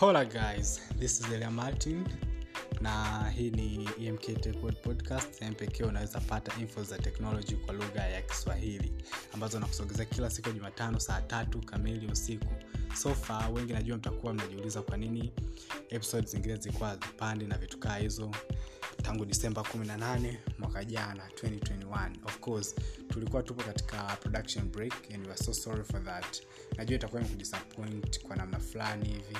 hola guys. This is elia martin na hii ni emk podcast sehemu pekee unaweza pata info za teknoloji kwa lugha ya kiswahili ambazo nakusogezea kila siku ya jumatano saa tatu kamili usiku. So far wengi najua mtakuwa mnajiuliza kwa nini episode zingine zilikuwa zipandi na vitu kaa hizo. Tangu disemba 18 mwaka jana 2021 of course tulikuwa tupo katika production break and we are so sorry for that. Najua itakuwa imekudisappoint kwa namna fulani hivi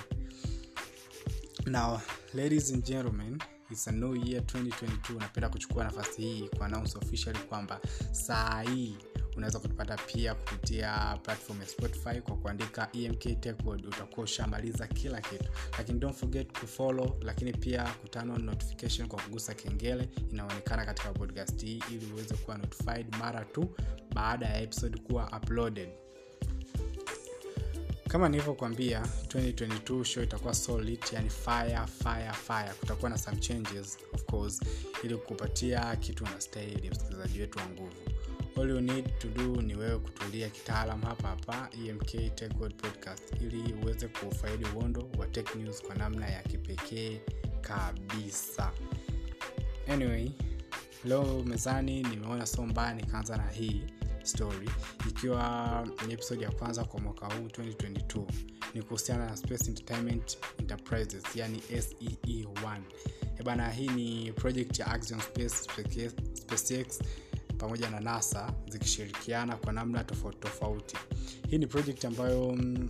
now ladies and gentlemen it's a new year 2022 napenda kuchukua nafasi hii kuannounce officially kwamba saa hii unaweza kutupata pia kupitia platform ya spotify kwa kuandika emk techworld utakuwa ushamaliza kila kitu. Lakini don't forget kufollow lakini pia kutano notification kwa kugusa kengele. Inaonekana katika podcast hii ili uweze kuwa notified mara tu baada ya episode kuwa uploaded kama nilivyokwambia 2022 show itakuwa solid yani fire fire fire. Kutakuwa na some changes of course ili kukupatia kitu unastahili msikilizaji wetu wa nguvu. All you need to do ni wewe kutulia kitaalam hapa hapa emk Tech World podcast ili uweze kufaidi uondo wa tech news kwa namna ya kipekee kabisa. Anyway leo mezani nimeona so mbaya nikaanza na hii story ikiwa ni episode ya kwanza kwa mwaka huu 2022 ni kuhusiana na space entertainment enterprises yani see1 bana hii ni project ya axion space spacex pamoja na nasa zikishirikiana kwa namna tofauti tofauti. Hii ni project ambayo mm,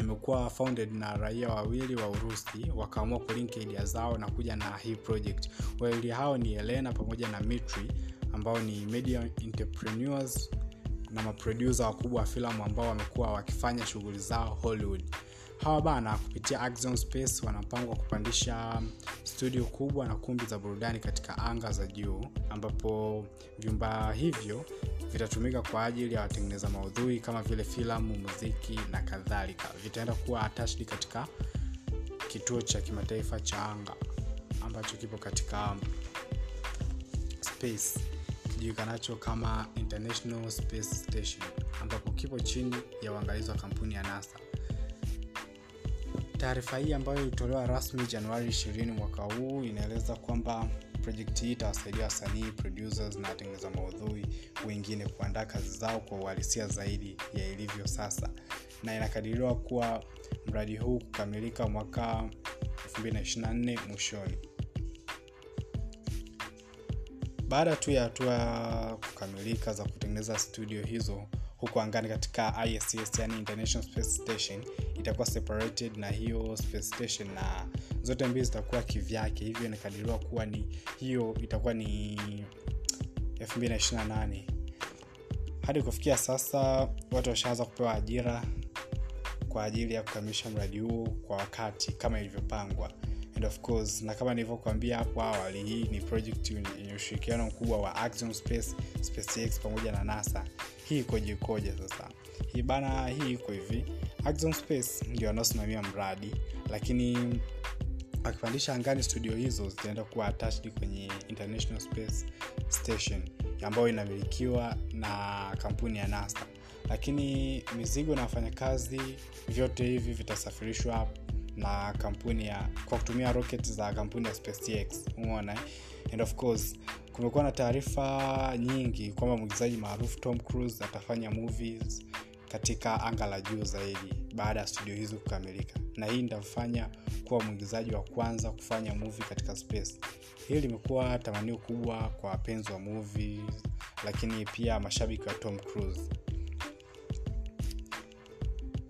imekuwa founded na raia wawili wa urusi wakaamua kulink idea zao na kuja na hii project. Wawili hao ni elena pamoja na mitri ambao ni media entrepreneurs na maprodusa wakubwa wa filamu ambao wamekuwa wakifanya shughuli zao hollywood. Hawa bana kupitia Axion space wanapangwa kupandisha studio kubwa na kumbi za burudani katika anga za juu ambapo vyumba hivyo vitatumika kwa ajili ya watengeneza maudhui kama vile filamu muziki na kadhalika. Vitaenda kuwa attached katika kituo cha kimataifa cha anga ambacho kipo katika space kijulikanacho kama international space station ambapo kipo chini ya uangalizi wa kampuni ya nasa. Taarifa hii ambayo ilitolewa rasmi januari 20 mwaka huu inaeleza kwamba projekti hii itawasaidia wasanii producers na watengeneza maudhui wengine kuandaa kazi zao kwa uhalisia zaidi ya ilivyo sasa. Na inakadiriwa kuwa mradi huu kukamilika mwaka 224 mwishoni baada tu ya hatua kukamilika za kutengeneza studio hizo huko angani katika iss yani international space station itakuwa separated na hiyo space station na zote mbili zitakuwa kivyake. Hivyo inakadiriwa kuwa ni hiyo itakuwa ni 228 hadi kufikia sasa watu washaanza kupewa ajira kwa ajili ya kukamilisha mradi huo kwa wakati kama ilivyopangwa and of course na kama nilivyokuambia hapo awali hii ni project yenye ushirikiano mkubwa wa Axiom Space, SpaceX pamoja na NASA. Hii ikoje ikoje sasa? Hii bana, hii iko hivi. Axiom Space ndio wanaosimamia mradi, lakini wakipandisha angani studio hizo zitaenda kuwa attached kwenye International Space Station ambayo inamilikiwa na kampuni ya NASA, lakini mizigo na wafanyakazi vyote hivi vitasafirishwa na kampuni ya kwa kutumia rocket za kampuni ya SpaceX. Umeona and of course kumekuwa na taarifa nyingi kwamba mwigizaji maarufu Tom Cruise atafanya movies katika anga la juu zaidi baada ya studio hizo kukamilika. Na hii ndamfanya kuwa mwigizaji wa kwanza kufanya movie katika space. Hili limekuwa tamanio kubwa kwa wapenzi wa movies lakini pia mashabiki wa Tom Cruise.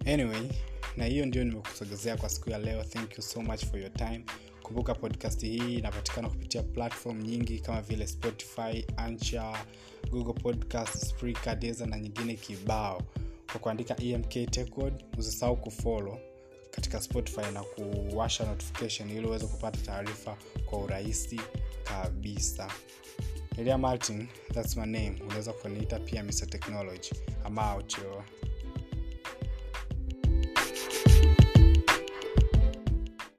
Anyway na hiyo ndio nimekusogezea kwa siku ya leo. Thank you so much for your time. Kumbuka podcast hii inapatikana kupitia platform nyingi kama vile spotify ancha google podcast spreaker na nyingine kibao. Kwa kuandika emk techword usisahau kufolo katika spotify na kuwasha notification ili uweze kupata taarifa kwa urahisi kabisa. Elia martin thats my name. Unaweza kuniita pia mr technology. Yo.